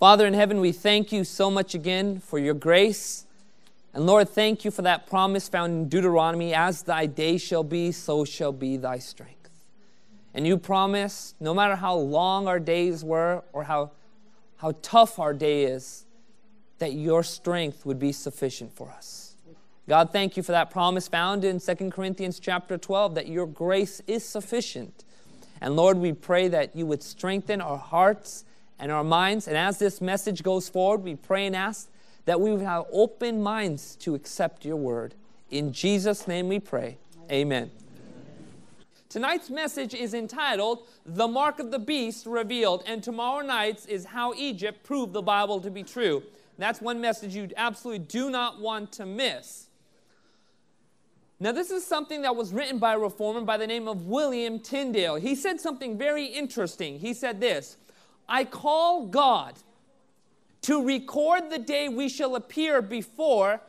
Father in heaven, we thank you so much again for your grace. And Lord, thank you for that promise found in Deuteronomy as thy day shall be, so shall be thy strength. And you promise, no matter how long our days were or how, how tough our day is, that your strength would be sufficient for us. God, thank you for that promise found in 2 Corinthians chapter 12 that your grace is sufficient. And Lord, we pray that you would strengthen our hearts and our minds. And as this message goes forward, we pray and ask that we would have open minds to accept your word. In Jesus' name we pray. Amen. Tonight's message is entitled The Mark of the Beast Revealed, and tomorrow night's is How Egypt Proved the Bible to be True. That's one message you absolutely do not want to miss. Now, this is something that was written by a reformer by the name of William Tyndale. He said something very interesting. He said this I call God to record the day we shall appear before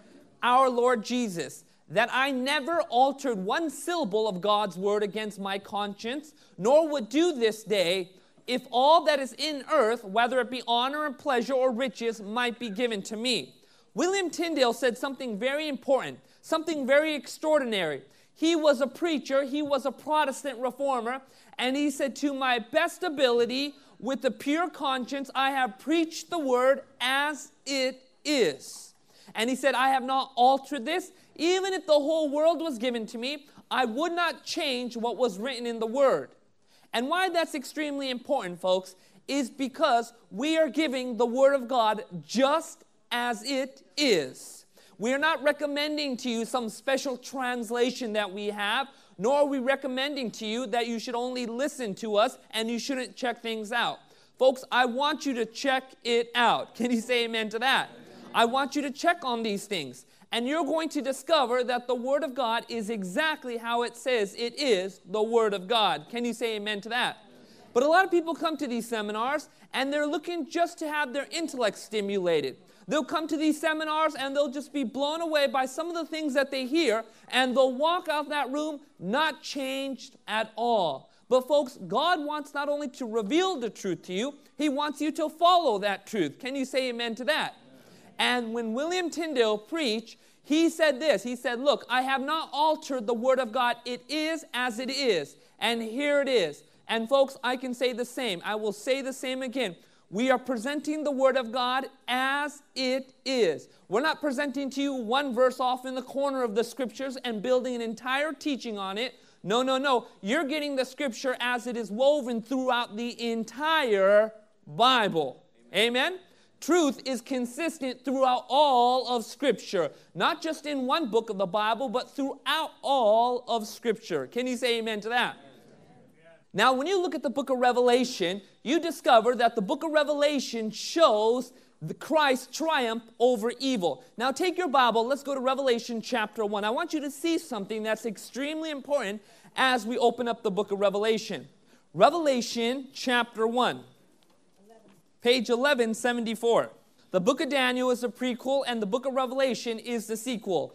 our Lord Jesus, that I never altered one syllable of God's word against my conscience, nor would do this day if all that is in earth, whether it be honor and pleasure or riches, might be given to me. William Tyndale said something very important, something very extraordinary. He was a preacher, he was a Protestant reformer, and he said, To my best ability, with a pure conscience, I have preached the word as it is. And he said, I have not altered this. Even if the whole world was given to me, I would not change what was written in the word. And why that's extremely important, folks, is because we are giving the word of God just as it is. We are not recommending to you some special translation that we have nor are we recommending to you that you should only listen to us and you shouldn't check things out. Folks, I want you to check it out. Can you say amen to that? I want you to check on these things. And you're going to discover that the Word of God is exactly how it says it is the Word of God. Can you say amen to that? But a lot of people come to these seminars and they're looking just to have their intellect stimulated. They'll come to these seminars and they'll just be blown away by some of the things that they hear, and they'll walk out that room not changed at all. But, folks, God wants not only to reveal the truth to you, He wants you to follow that truth. Can you say amen to that? And when William Tyndale preached, he said this He said, Look, I have not altered the Word of God. It is as it is. And here it is. And, folks, I can say the same. I will say the same again. We are presenting the Word of God as it is. We're not presenting to you one verse off in the corner of the Scriptures and building an entire teaching on it. No, no, no. You're getting the Scripture as it is woven throughout the entire Bible. Amen? Truth is consistent throughout all of Scripture, not just in one book of the Bible, but throughout all of Scripture. Can you say amen to that? Now, when you look at the book of Revelation, you discover that the book of Revelation shows the Christ's triumph over evil. Now, take your Bible, let's go to Revelation chapter 1. I want you to see something that's extremely important as we open up the book of Revelation. Revelation chapter 1, page 1174. The book of Daniel is the prequel, and the book of Revelation is the sequel.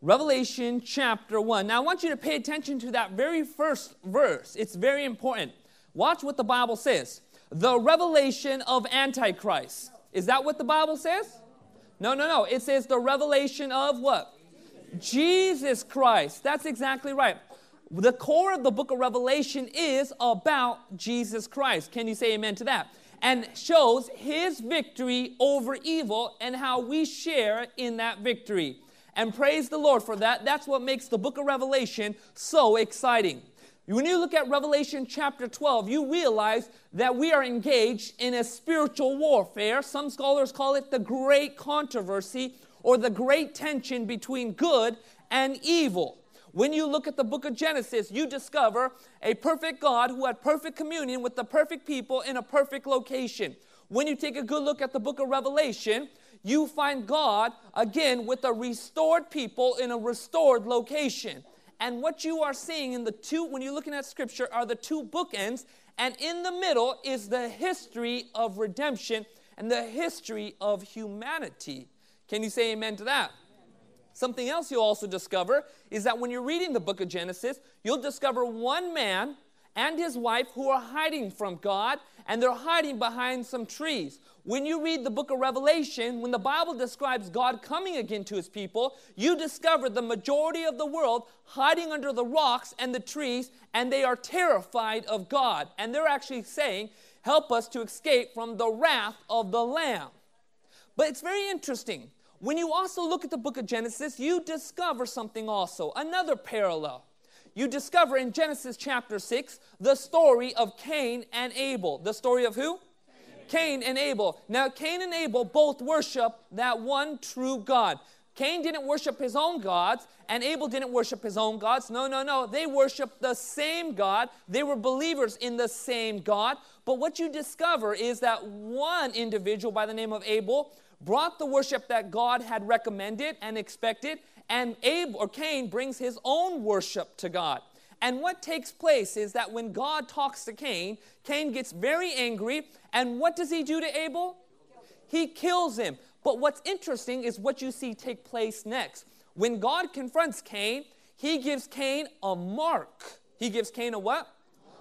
Revelation chapter 1. Now, I want you to pay attention to that very first verse. It's very important. Watch what the Bible says. The revelation of Antichrist. Is that what the Bible says? No, no, no. It says the revelation of what? Jesus Christ. That's exactly right. The core of the book of Revelation is about Jesus Christ. Can you say amen to that? And shows his victory over evil and how we share in that victory. And praise the Lord for that. That's what makes the book of Revelation so exciting. When you look at Revelation chapter 12, you realize that we are engaged in a spiritual warfare. Some scholars call it the great controversy or the great tension between good and evil. When you look at the book of Genesis, you discover a perfect God who had perfect communion with the perfect people in a perfect location. When you take a good look at the book of Revelation, you find God again with a restored people in a restored location. And what you are seeing in the two, when you're looking at scripture, are the two bookends. And in the middle is the history of redemption and the history of humanity. Can you say amen to that? Something else you'll also discover is that when you're reading the book of Genesis, you'll discover one man and his wife who are hiding from God, and they're hiding behind some trees. When you read the book of Revelation, when the Bible describes God coming again to his people, you discover the majority of the world hiding under the rocks and the trees, and they are terrified of God. And they're actually saying, Help us to escape from the wrath of the Lamb. But it's very interesting. When you also look at the book of Genesis, you discover something also, another parallel. You discover in Genesis chapter 6 the story of Cain and Abel. The story of who? Cain and Abel. Now, Cain and Abel both worship that one true God. Cain didn't worship his own gods, and Abel didn't worship his own gods. No, no, no. They worshiped the same God. They were believers in the same God. But what you discover is that one individual by the name of Abel brought the worship that God had recommended and expected, and Abel or Cain brings his own worship to God. And what takes place is that when God talks to Cain, Cain gets very angry, and what does he do to Abel? He kills him. But what's interesting is what you see take place next. When God confronts Cain, he gives Cain a mark. He gives Cain a what?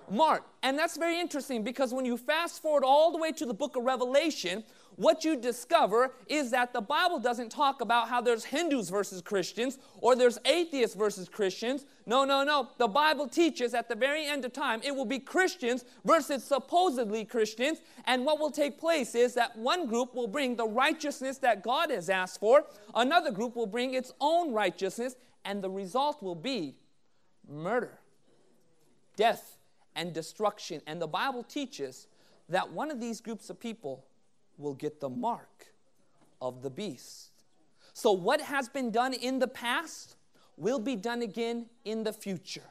Mark. And that's very interesting because when you fast forward all the way to the book of Revelation, what you discover is that the Bible doesn't talk about how there's Hindus versus Christians or there's atheists versus Christians. No, no, no. The Bible teaches at the very end of time it will be Christians versus supposedly Christians. And what will take place is that one group will bring the righteousness that God has asked for, another group will bring its own righteousness, and the result will be murder, death, and destruction. And the Bible teaches that one of these groups of people will get the mark of the beast. So, what has been done in the past will be done again in the future.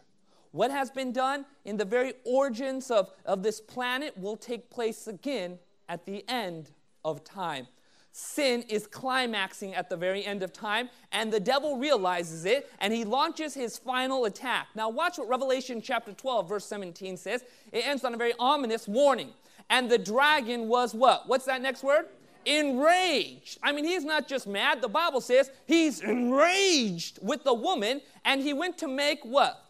What has been done in the very origins of, of this planet will take place again at the end of time. Sin is climaxing at the very end of time, and the devil realizes it, and he launches his final attack. Now, watch what Revelation chapter 12, verse 17 says. It ends on a very ominous warning. And the dragon was what? What's that next word? Enraged. I mean, he's not just mad. The Bible says he's enraged with the woman, and he went to make what?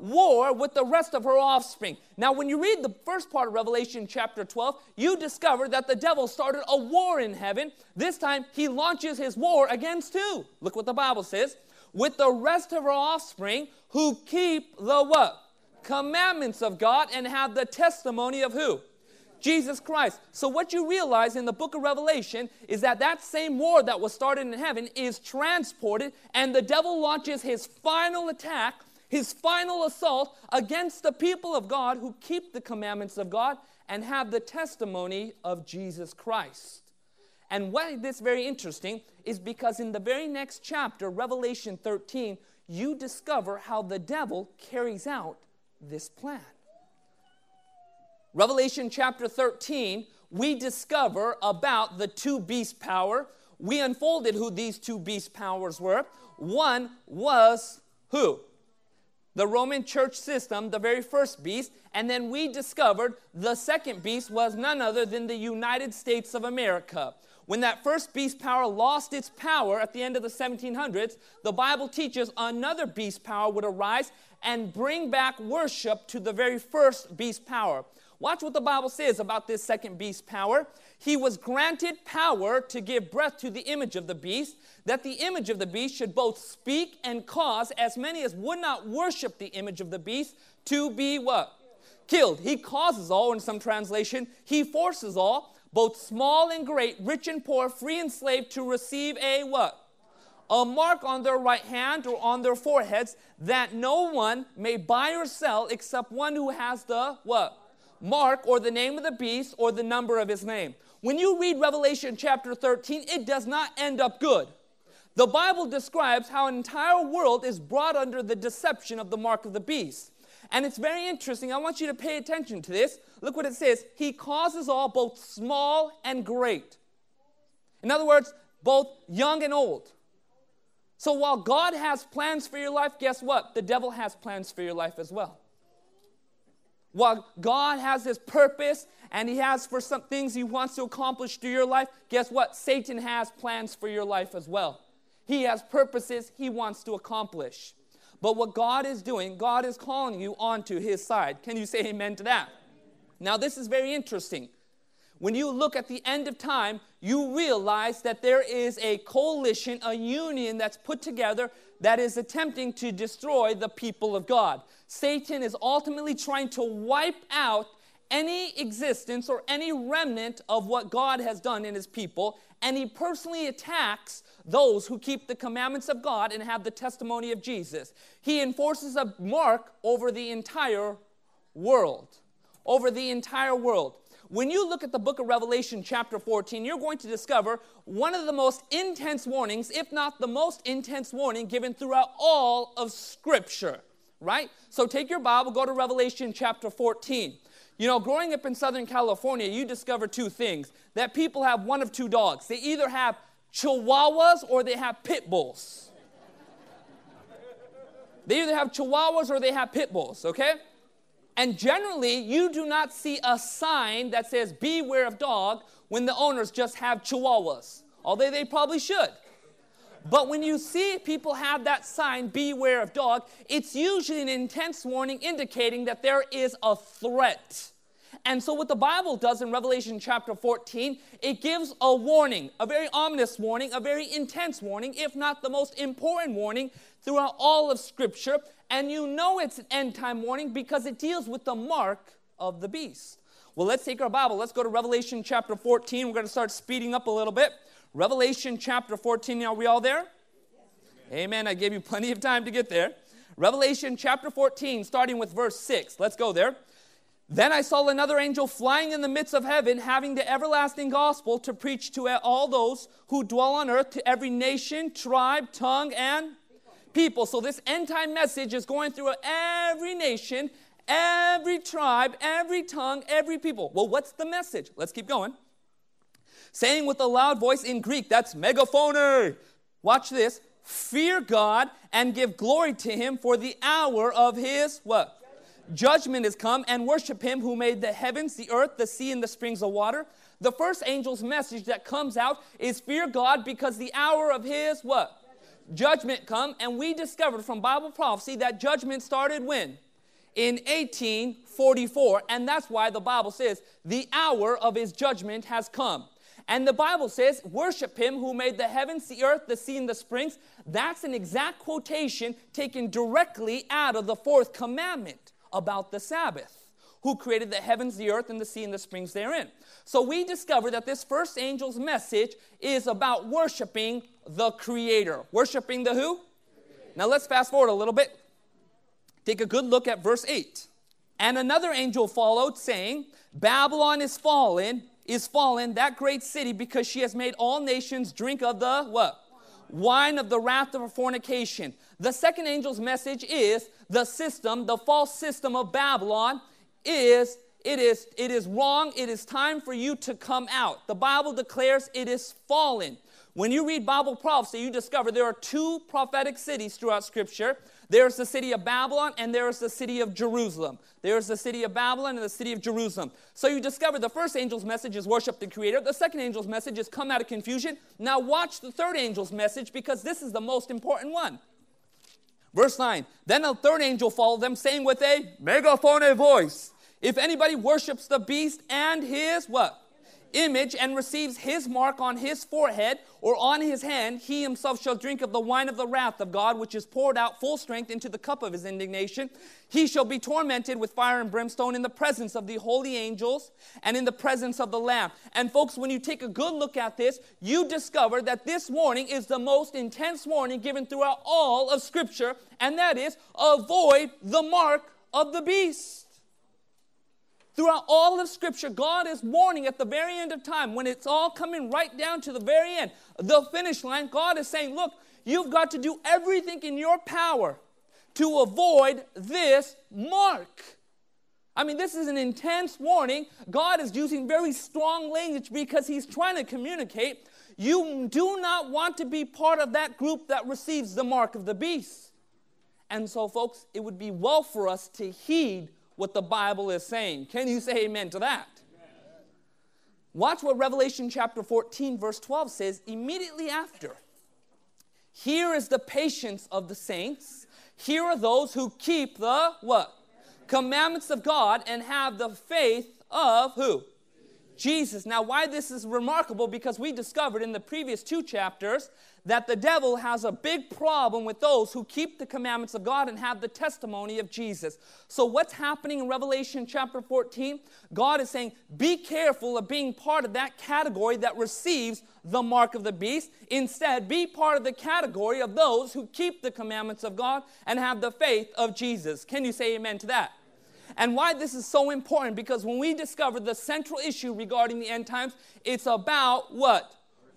war with the rest of her offspring. Now, when you read the first part of Revelation chapter 12, you discover that the devil started a war in heaven. This time, he launches his war against who? Look what the Bible says. With the rest of her offspring who keep the what? Commandments of God and have the testimony of who? Jesus Christ. So, what you realize in the book of Revelation is that that same war that was started in heaven is transported, and the devil launches his final attack, his final assault against the people of God who keep the commandments of God and have the testimony of Jesus Christ. And why this is very interesting is because in the very next chapter, Revelation 13, you discover how the devil carries out this plan. Revelation chapter 13, we discover about the two beast power. We unfolded who these two beast powers were. One was who? The Roman church system, the very first beast, and then we discovered the second beast was none other than the United States of America. When that first beast power lost its power at the end of the 1700s, the Bible teaches another beast power would arise and bring back worship to the very first beast power. Watch what the Bible says about this second beast power. He was granted power to give breath to the image of the beast, that the image of the beast should both speak and cause as many as would not worship the image of the beast to be what? Killed. He causes all, in some translation, he forces all, both small and great, rich and poor, free and slave, to receive a what? a mark on their right hand or on their foreheads that no one may buy or sell except one who has the what? Mark or the name of the beast or the number of his name. When you read Revelation chapter 13, it does not end up good. The Bible describes how an entire world is brought under the deception of the mark of the beast. And it's very interesting. I want you to pay attention to this. Look what it says He causes all, both small and great. In other words, both young and old. So while God has plans for your life, guess what? The devil has plans for your life as well. While God has his purpose and he has for some things he wants to accomplish through your life, guess what? Satan has plans for your life as well. He has purposes he wants to accomplish. But what God is doing, God is calling you onto His side. Can you say amen to that? Now, this is very interesting. When you look at the end of time, you realize that there is a coalition, a union that's put together that is attempting to destroy the people of God. Satan is ultimately trying to wipe out any existence or any remnant of what God has done in his people, and he personally attacks those who keep the commandments of God and have the testimony of Jesus. He enforces a mark over the entire world. Over the entire world. When you look at the book of Revelation, chapter 14, you're going to discover one of the most intense warnings, if not the most intense warning, given throughout all of Scripture, right? So take your Bible, go to Revelation, chapter 14. You know, growing up in Southern California, you discover two things that people have one of two dogs. They either have chihuahuas or they have pit bulls. They either have chihuahuas or they have pit bulls, okay? And generally, you do not see a sign that says, Beware of dog, when the owners just have chihuahuas, although they probably should. But when you see people have that sign, Beware of dog, it's usually an intense warning indicating that there is a threat. And so, what the Bible does in Revelation chapter 14, it gives a warning, a very ominous warning, a very intense warning, if not the most important warning throughout all of Scripture. And you know it's an end time warning because it deals with the mark of the beast. Well, let's take our Bible. Let's go to Revelation chapter 14. We're going to start speeding up a little bit. Revelation chapter 14. Are we all there? Yes. Amen. I gave you plenty of time to get there. Revelation chapter 14, starting with verse 6. Let's go there. Then I saw another angel flying in the midst of heaven, having the everlasting gospel to preach to all those who dwell on earth, to every nation, tribe, tongue, and people. So this end time message is going through every nation, every tribe, every tongue, every people. Well, what's the message? Let's keep going. Saying with a loud voice in Greek, that's megaphone. Watch this. Fear God and give glory to him for the hour of his what? Judgment is come and worship him who made the heavens, the earth, the sea, and the springs of water. The first angel's message that comes out is fear God because the hour of his what? Judgment come, and we discovered from Bible prophecy that judgment started when? In 1844, and that's why the Bible says the hour of his judgment has come. And the Bible says, Worship him who made the heavens, the earth, the sea, and the springs. That's an exact quotation taken directly out of the fourth commandment about the Sabbath who created the heavens, the earth, and the sea, and the springs therein. So we discover that this first angel's message is about worshiping the Creator. Worshiping the who? Now let's fast forward a little bit. Take a good look at verse 8. And another angel followed, saying, Babylon is fallen, is fallen, that great city, because she has made all nations drink of the what? Wine of the wrath of fornication. The second angel's message is the system, the false system of Babylon is it is it is wrong it is time for you to come out. The bible declares it is fallen. When you read bible prophecy you discover there are two prophetic cities throughout scripture. There's the city of babylon and there's the city of jerusalem. There's the city of babylon and the city of jerusalem. So you discover the first angel's message is worship the creator. The second angel's message is come out of confusion. Now watch the third angel's message because this is the most important one Verse 9, then a third angel followed them, saying with a megaphone voice, If anybody worships the beast and his what? Image and receives his mark on his forehead or on his hand, he himself shall drink of the wine of the wrath of God, which is poured out full strength into the cup of his indignation. He shall be tormented with fire and brimstone in the presence of the holy angels and in the presence of the Lamb. And folks, when you take a good look at this, you discover that this warning is the most intense warning given throughout all of Scripture, and that is avoid the mark of the beast. Throughout all of Scripture, God is warning at the very end of time, when it's all coming right down to the very end, the finish line, God is saying, Look, you've got to do everything in your power to avoid this mark. I mean, this is an intense warning. God is using very strong language because He's trying to communicate. You do not want to be part of that group that receives the mark of the beast. And so, folks, it would be well for us to heed what the Bible is saying. Can you say amen to that? Watch what Revelation chapter 14, verse 12 says immediately after. Here is the patience of the saints. Here are those who keep the what? Commandments of God and have the faith of who? Jesus. Now, why this is remarkable, because we discovered in the previous two chapters that the devil has a big problem with those who keep the commandments of God and have the testimony of Jesus. So, what's happening in Revelation chapter 14? God is saying, be careful of being part of that category that receives the mark of the beast. Instead, be part of the category of those who keep the commandments of God and have the faith of Jesus. Can you say amen to that? And why this is so important because when we discover the central issue regarding the end times, it's about what?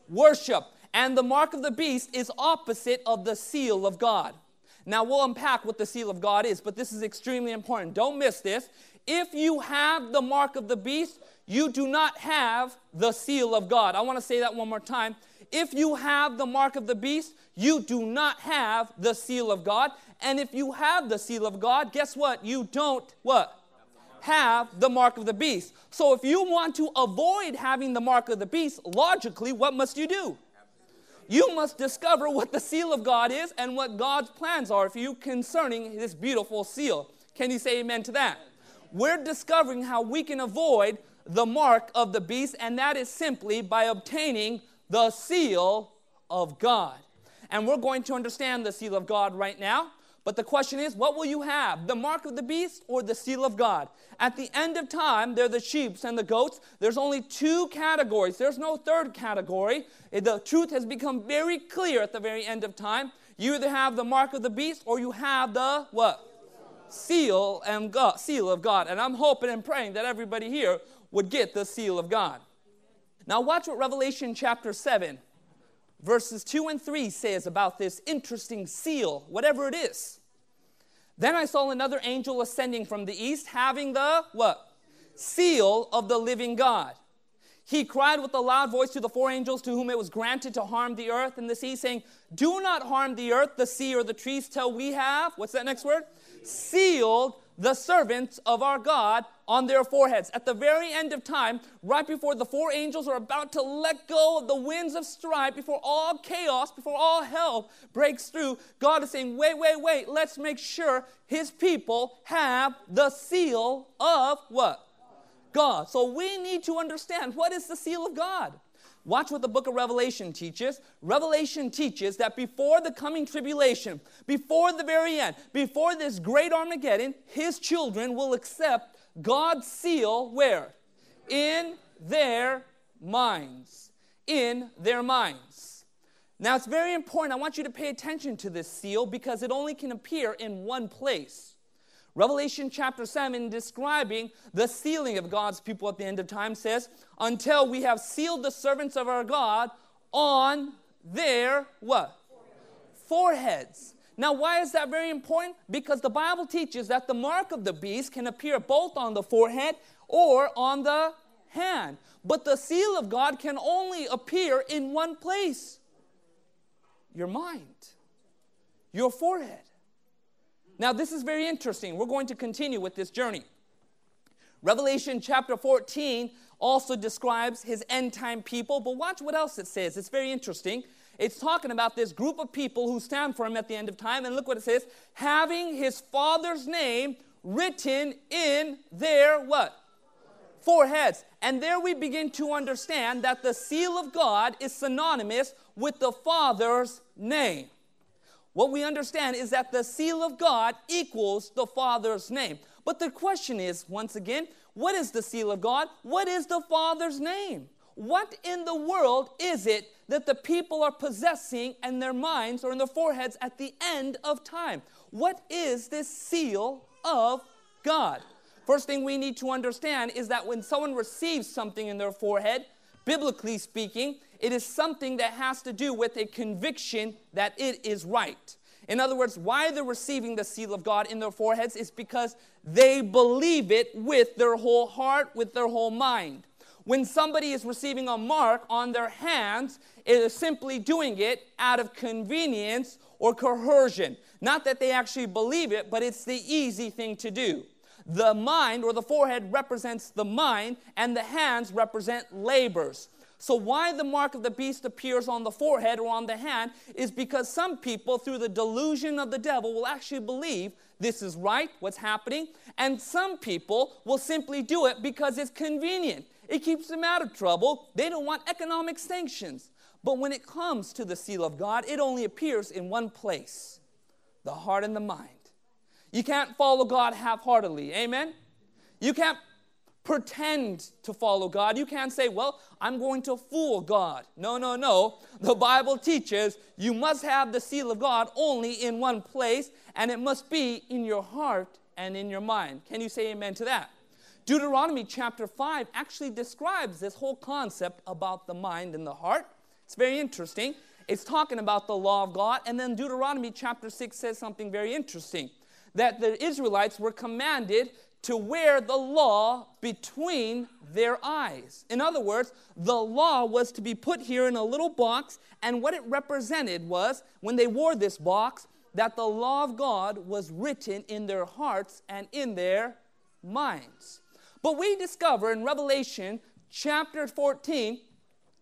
Worship. And the mark of the beast is opposite of the seal of God. Now we'll unpack what the seal of God is, but this is extremely important. Don't miss this. If you have the mark of the beast, you do not have the seal of God. I want to say that one more time. If you have the mark of the beast, you do not have the seal of God. And if you have the seal of God, guess what? You don't what? Have the mark of the beast. So if you want to avoid having the mark of the beast, logically, what must you do? You must discover what the seal of God is and what God's plans are for you concerning this beautiful seal. Can you say amen to that? We're discovering how we can avoid the mark of the beast, and that is simply by obtaining the seal of God. And we're going to understand the seal of God right now. But the question is, what will you have? The mark of the beast or the seal of God? At the end of time, they're the sheep and the goats. There's only two categories. There's no third category. The truth has become very clear at the very end of time. You either have the mark of the beast or you have the what? Seal and God, seal of God. And I'm hoping and praying that everybody here would get the seal of God. Now watch what Revelation chapter 7 verses 2 and 3 says about this interesting seal, whatever it is. Then I saw another angel ascending from the east, having the what? Seal of the living God. He cried with a loud voice to the four angels to whom it was granted to harm the earth and the sea, saying, Do not harm the earth, the sea, or the trees till we have, what's that next word? Sealed the servants of our God on their foreheads. At the very end of time, right before the four angels are about to let go of the winds of strife, before all chaos, before all hell breaks through, God is saying, wait, wait, wait, let's make sure his people have the seal of what? God. So we need to understand what is the seal of God? Watch what the book of Revelation teaches. Revelation teaches that before the coming tribulation, before the very end, before this great Armageddon, his children will accept God's seal where? In their minds. In their minds. Now it's very important. I want you to pay attention to this seal because it only can appear in one place. Revelation chapter 7, describing the sealing of God's people at the end of time, says, Until we have sealed the servants of our God on their what? Foreheads. Now, why is that very important? Because the Bible teaches that the mark of the beast can appear both on the forehead or on the hand. But the seal of God can only appear in one place your mind, your forehead. Now, this is very interesting. We're going to continue with this journey. Revelation chapter 14 also describes his end time people, but watch what else it says. It's very interesting. It's talking about this group of people who stand for him at the end of time, and look what it says having his father's name written in their what? Foreheads. And there we begin to understand that the seal of God is synonymous with the Father's name. What we understand is that the seal of God equals the Father's name. But the question is, once again, what is the seal of God? What is the Father's name? What in the world is it that the people are possessing in their minds or in their foreheads at the end of time? What is this seal of God? First thing we need to understand is that when someone receives something in their forehead, biblically speaking, it is something that has to do with a conviction that it is right. In other words, why they're receiving the seal of God in their foreheads is because they believe it with their whole heart, with their whole mind. When somebody is receiving a mark on their hands, it is simply doing it out of convenience or coercion. Not that they actually believe it, but it's the easy thing to do. The mind or the forehead represents the mind, and the hands represent labors. So, why the mark of the beast appears on the forehead or on the hand is because some people, through the delusion of the devil, will actually believe this is right, what's happening, and some people will simply do it because it's convenient. It keeps them out of trouble. They don't want economic sanctions. But when it comes to the seal of God, it only appears in one place the heart and the mind. You can't follow God half heartedly. Amen? You can't pretend to follow God. You can't say, Well, I'm going to fool God. No, no, no. The Bible teaches you must have the seal of God only in one place, and it must be in your heart and in your mind. Can you say amen to that? Deuteronomy chapter 5 actually describes this whole concept about the mind and the heart. It's very interesting. It's talking about the law of God, and then Deuteronomy chapter 6 says something very interesting that the Israelites were commanded to wear the law between their eyes. In other words, the law was to be put here in a little box, and what it represented was when they wore this box, that the law of God was written in their hearts and in their minds. But we discover in Revelation chapter 14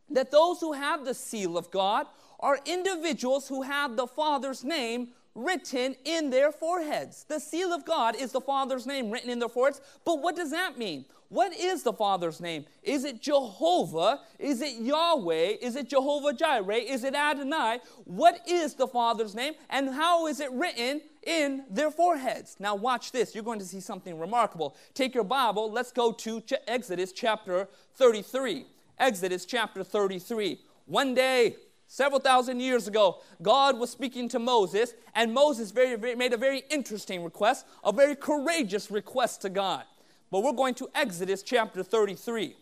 that those who have the seal of God are individuals who have the Father's name written in their foreheads. The seal of God is the Father's name written in their foreheads. But what does that mean? What is the Father's name? Is it Jehovah? Is it Yahweh? Is it Jehovah Jireh? Is it Adonai? What is the Father's name and how is it written in their foreheads? Now, watch this. You're going to see something remarkable. Take your Bible. Let's go to Exodus chapter 33. Exodus chapter 33. One day, Several thousand years ago, God was speaking to Moses, and Moses very, very, made a very interesting request, a very courageous request to God. But we're going to Exodus chapter 33.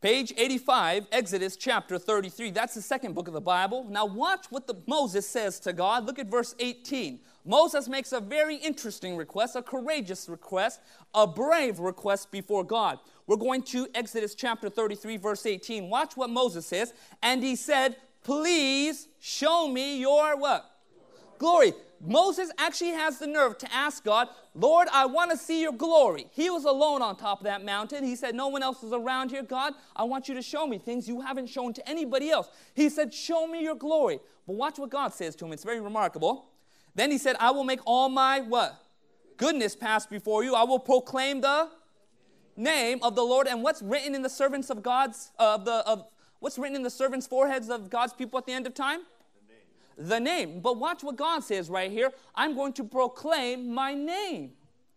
Page 85, Exodus chapter 33. That's the second book of the Bible. Now, watch what the, Moses says to God. Look at verse 18. Moses makes a very interesting request, a courageous request, a brave request before God. We're going to Exodus chapter 33, verse 18. Watch what Moses says. And he said, Please show me your what? Glory. Moses actually has the nerve to ask God, Lord, I want to see your glory. He was alone on top of that mountain. He said, No one else is around here. God, I want you to show me things you haven't shown to anybody else. He said, Show me your glory. But watch what God says to him. It's very remarkable. Then he said, I will make all my what? Goodness pass before you. I will proclaim the name of the Lord and what's written in the servants of God's of the of what's written in the servants' foreheads of God's people at the end of time? The name. But watch what God says right here. I'm going to proclaim my name.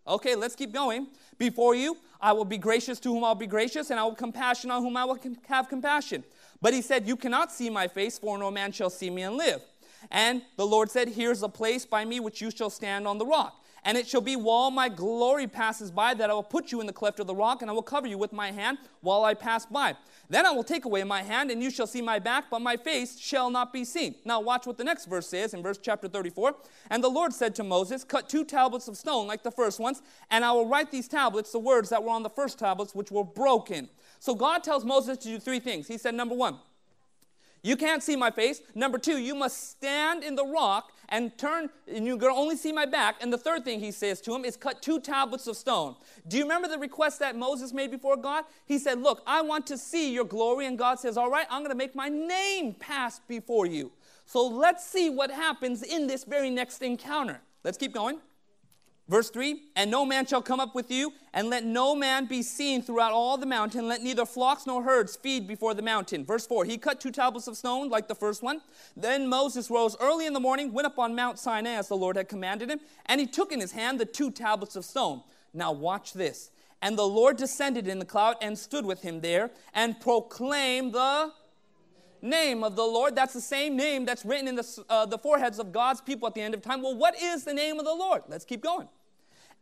Okay, let's keep going. Before you, I will be gracious to whom I'll be gracious, and I will compassion on whom I will have compassion. But he said, You cannot see my face, for no man shall see me and live. And the Lord said, Here's a place by me which you shall stand on the rock. And it shall be while my glory passes by that I will put you in the cleft of the rock, and I will cover you with my hand while I pass by. Then I will take away my hand, and you shall see my back, but my face shall not be seen. Now watch what the next verse says in verse chapter 34. And the Lord said to Moses, Cut two tablets of stone like the first ones, and I will write these tablets, the words that were on the first tablets, which were broken. So God tells Moses to do three things. He said, Number one, you can't see my face. Number two, you must stand in the rock and turn, and you're going to only see my back. And the third thing he says to him is cut two tablets of stone. Do you remember the request that Moses made before God? He said, Look, I want to see your glory. And God says, All right, I'm going to make my name pass before you. So let's see what happens in this very next encounter. Let's keep going. Verse 3 And no man shall come up with you, and let no man be seen throughout all the mountain. Let neither flocks nor herds feed before the mountain. Verse 4 He cut two tablets of stone, like the first one. Then Moses rose early in the morning, went up on Mount Sinai, as the Lord had commanded him, and he took in his hand the two tablets of stone. Now, watch this. And the Lord descended in the cloud and stood with him there, and proclaimed the name of the Lord. That's the same name that's written in the, uh, the foreheads of God's people at the end of time. Well, what is the name of the Lord? Let's keep going.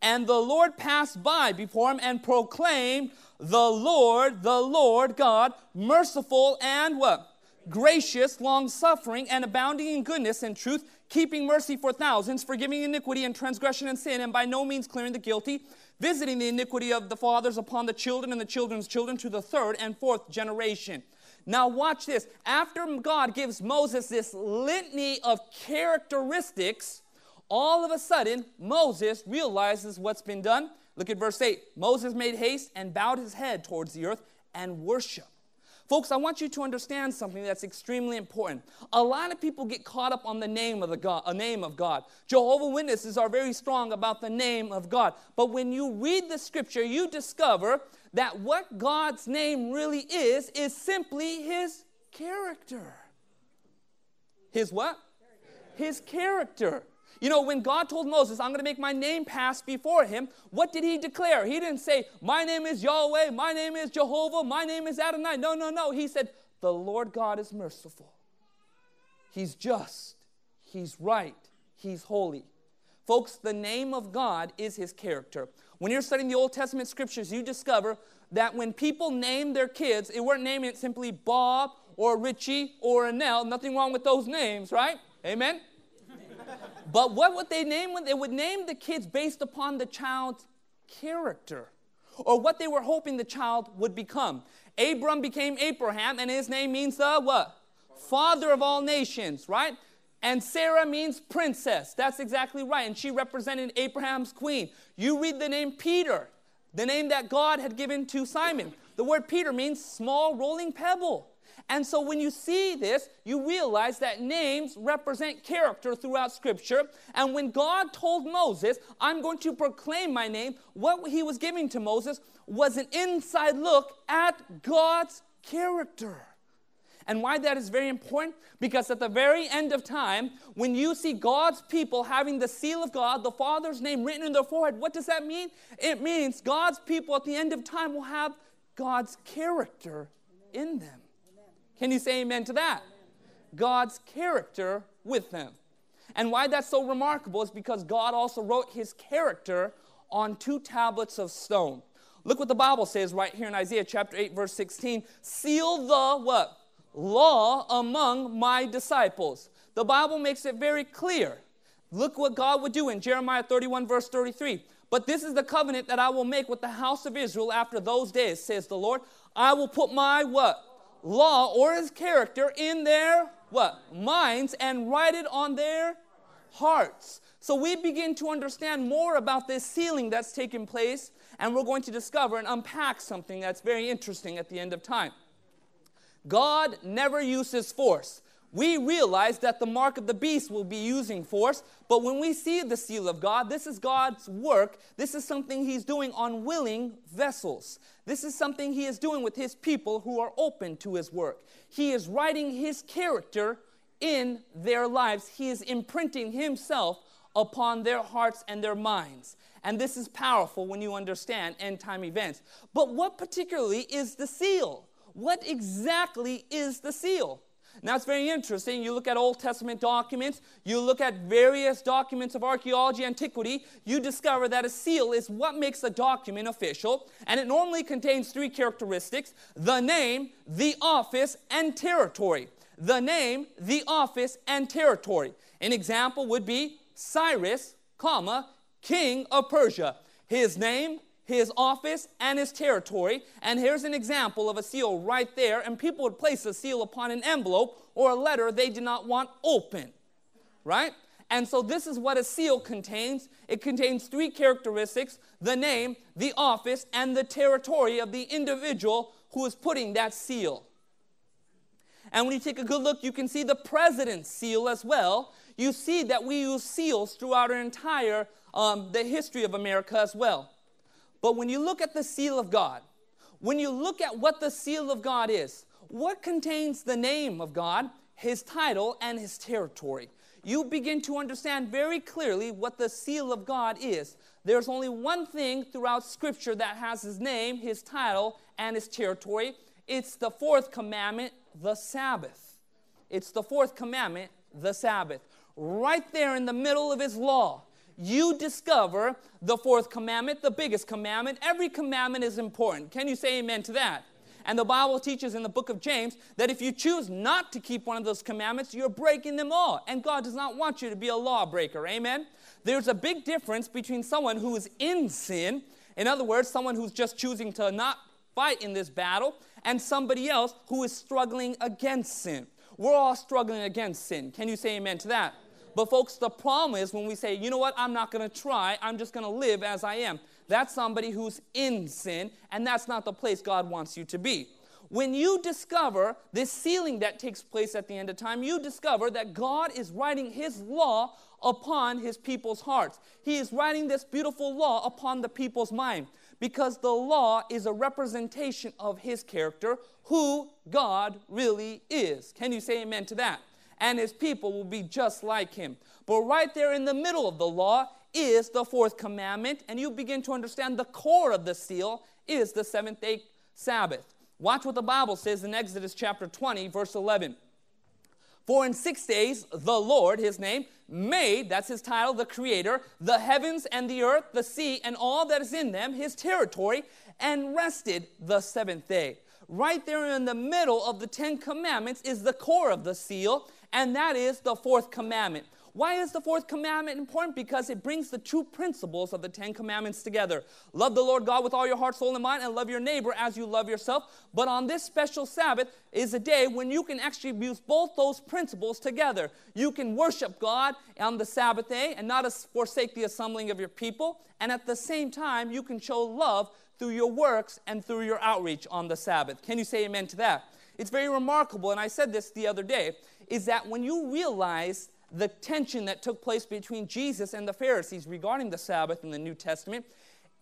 And the Lord passed by before him and proclaimed, The Lord, the Lord God, merciful and what? Gracious, long suffering, and abounding in goodness and truth, keeping mercy for thousands, forgiving iniquity and transgression and sin, and by no means clearing the guilty, visiting the iniquity of the fathers upon the children and the children's children to the third and fourth generation. Now, watch this. After God gives Moses this litany of characteristics, all of a sudden, Moses realizes what's been done. Look at verse 8. Moses made haste and bowed his head towards the earth and worshiped. Folks, I want you to understand something that's extremely important. A lot of people get caught up on the name of the God, a name of God. Jehovah Witnesses are very strong about the name of God. But when you read the scripture, you discover that what God's name really is is simply his character. His what? His character. You know, when God told Moses, I'm going to make my name pass before him, what did he declare? He didn't say, My name is Yahweh, my name is Jehovah, my name is Adonai. No, no, no. He said, The Lord God is merciful. He's just, He's right, He's holy. Folks, the name of God is His character. When you're studying the Old Testament scriptures, you discover that when people named their kids, they weren't naming it simply Bob or Richie or Annelle. Nothing wrong with those names, right? Amen? But what would they name? They would name the kids based upon the child's character or what they were hoping the child would become. Abram became Abraham, and his name means the what? Father of all nations, right? And Sarah means princess. That's exactly right. And she represented Abraham's queen. You read the name Peter, the name that God had given to Simon. The word Peter means small rolling pebble. And so when you see this, you realize that names represent character throughout Scripture. And when God told Moses, I'm going to proclaim my name, what he was giving to Moses was an inside look at God's character. And why that is very important? Because at the very end of time, when you see God's people having the seal of God, the Father's name written in their forehead, what does that mean? It means God's people at the end of time will have God's character in them. Can you say amen to that? God's character with them. And why that's so remarkable is because God also wrote his character on two tablets of stone. Look what the Bible says right here in Isaiah chapter 8 verse 16, seal the what? Law among my disciples. The Bible makes it very clear. Look what God would do in Jeremiah 31 verse 33. But this is the covenant that I will make with the house of Israel after those days, says the Lord. I will put my what? Law or his character in their what? Minds and write it on their hearts. So we begin to understand more about this sealing that's taken place, and we're going to discover and unpack something that's very interesting at the end of time. God never uses force we realize that the mark of the beast will be using force. But when we see the seal of God, this is God's work. This is something He's doing on willing vessels. This is something He is doing with His people who are open to His work. He is writing His character in their lives, He is imprinting Himself upon their hearts and their minds. And this is powerful when you understand end time events. But what particularly is the seal? What exactly is the seal? Now it's very interesting. You look at Old Testament documents, you look at various documents of archaeology, antiquity, you discover that a seal is what makes a document official, and it normally contains three characteristics the name, the office, and territory. The name, the office, and territory. An example would be Cyrus, comma, king of Persia. His name, his office and his territory. And here's an example of a seal right there. And people would place a seal upon an envelope or a letter they did not want open, right? And so this is what a seal contains it contains three characteristics the name, the office, and the territory of the individual who is putting that seal. And when you take a good look, you can see the president's seal as well. You see that we use seals throughout our entire um, the history of America as well. But when you look at the seal of God, when you look at what the seal of God is, what contains the name of God, his title, and his territory, you begin to understand very clearly what the seal of God is. There's only one thing throughout Scripture that has his name, his title, and his territory. It's the fourth commandment, the Sabbath. It's the fourth commandment, the Sabbath. Right there in the middle of his law, you discover the fourth commandment, the biggest commandment. Every commandment is important. Can you say amen to that? And the Bible teaches in the book of James that if you choose not to keep one of those commandments, you're breaking them all. And God does not want you to be a lawbreaker. Amen? There's a big difference between someone who is in sin, in other words, someone who's just choosing to not fight in this battle, and somebody else who is struggling against sin. We're all struggling against sin. Can you say amen to that? But, folks, the problem is when we say, you know what, I'm not going to try, I'm just going to live as I am. That's somebody who's in sin, and that's not the place God wants you to be. When you discover this sealing that takes place at the end of time, you discover that God is writing His law upon His people's hearts. He is writing this beautiful law upon the people's mind because the law is a representation of His character, who God really is. Can you say amen to that? And His people will be just like Him. But right there in the middle of the law is the fourth commandment, and you begin to understand the core of the seal is the seventh day Sabbath. Watch what the Bible says in Exodus chapter 20, verse 11. For in six days the Lord, his name, made, that's his title, the creator, the heavens and the earth, the sea, and all that is in them, his territory, and rested the seventh day. Right there in the middle of the Ten Commandments is the core of the seal, and that is the fourth commandment. Why is the fourth commandment important? Because it brings the two principles of the Ten Commandments together. Love the Lord God with all your heart, soul, and mind, and love your neighbor as you love yourself. But on this special Sabbath is a day when you can actually use both those principles together. You can worship God on the Sabbath day and not forsake the assembling of your people. And at the same time, you can show love through your works and through your outreach on the Sabbath. Can you say amen to that? It's very remarkable, and I said this the other day, is that when you realize the tension that took place between Jesus and the Pharisees regarding the Sabbath in the New Testament,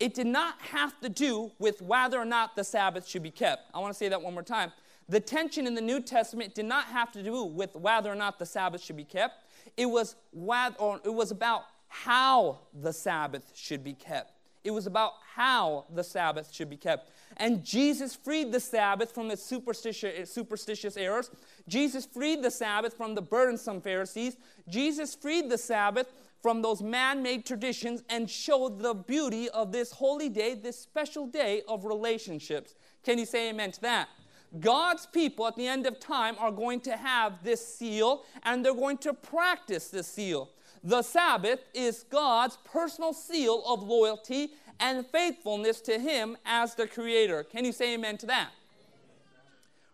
it did not have to do with whether or not the Sabbath should be kept. I want to say that one more time. The tension in the New Testament did not have to do with whether or not the Sabbath should be kept. It was, whether, or it was about how the Sabbath should be kept. It was about how the Sabbath should be kept. And Jesus freed the Sabbath from its superstitious, errors. Jesus freed the Sabbath from the burdensome Pharisees. Jesus freed the Sabbath from those man made traditions and showed the beauty of this holy day, this special day of relationships. Can you say amen to that? God's people at the end of time are going to have this seal and they're going to practice this seal. The Sabbath is God's personal seal of loyalty and faithfulness to Him as the Creator. Can you say amen to that?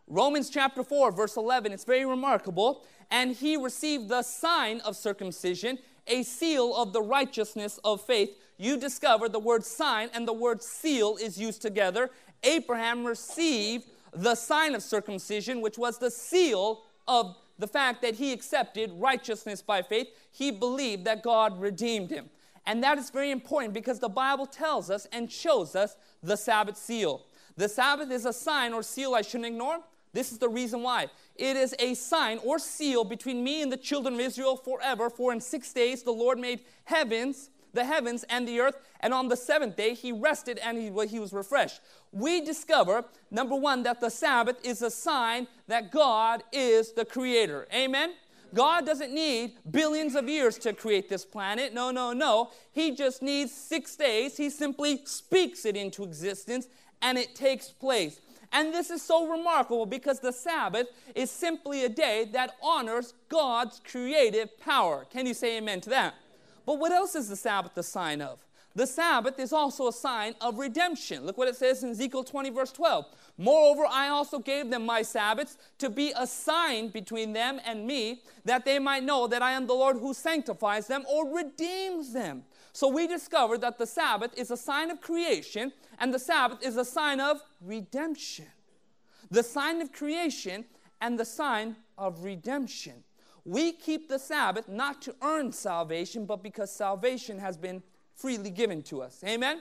Romans chapter 4, verse 11, it's very remarkable. And he received the sign of circumcision, a seal of the righteousness of faith. You discover the word sign and the word seal is used together. Abraham received the sign of circumcision, which was the seal of the fact that he accepted righteousness by faith. He believed that God redeemed him. And that is very important because the Bible tells us and shows us the Sabbath seal. The Sabbath is a sign or seal I shouldn't ignore. This is the reason why. It is a sign or seal between me and the children of Israel forever. For in six days the Lord made heavens, the heavens and the earth, and on the seventh day he rested and he, he was refreshed. We discover, number one, that the Sabbath is a sign that God is the creator. Amen? God doesn't need billions of years to create this planet. No, no, no. He just needs six days. He simply speaks it into existence and it takes place. And this is so remarkable because the Sabbath is simply a day that honors God's creative power. Can you say amen to that? But what else is the Sabbath a sign of? The Sabbath is also a sign of redemption. Look what it says in Ezekiel 20, verse 12. Moreover, I also gave them my Sabbaths to be a sign between them and me, that they might know that I am the Lord who sanctifies them or redeems them. So we discover that the Sabbath is a sign of creation, and the Sabbath is a sign of redemption. The sign of creation and the sign of redemption. We keep the Sabbath not to earn salvation, but because salvation has been freely given to us. Amen?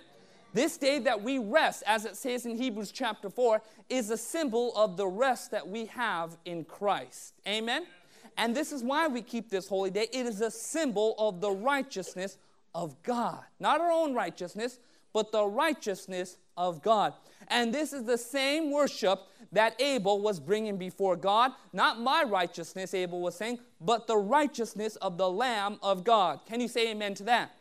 This day that we rest, as it says in Hebrews chapter 4, is a symbol of the rest that we have in Christ. Amen? And this is why we keep this holy day. It is a symbol of the righteousness of God. Not our own righteousness, but the righteousness of God. And this is the same worship that Abel was bringing before God. Not my righteousness, Abel was saying, but the righteousness of the Lamb of God. Can you say amen to that?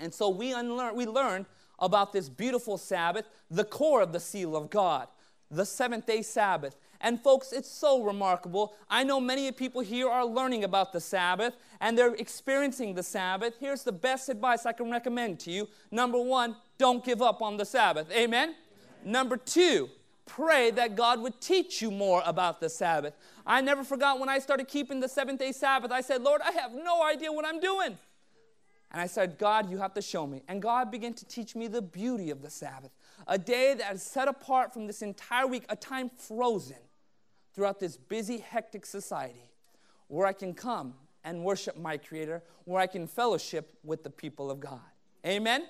And so we, unlearn, we learn about this beautiful Sabbath, the core of the seal of God, the seventh day Sabbath. And folks, it's so remarkable. I know many people here are learning about the Sabbath and they're experiencing the Sabbath. Here's the best advice I can recommend to you. Number one, don't give up on the Sabbath. Amen? Number two, pray that God would teach you more about the Sabbath. I never forgot when I started keeping the seventh day Sabbath, I said, Lord, I have no idea what I'm doing. And I said, God, you have to show me. And God began to teach me the beauty of the Sabbath. a day that is set apart from this entire week, a time frozen throughout this busy, hectic society where I can come and worship my Creator, where I can fellowship with the people of God. Amen?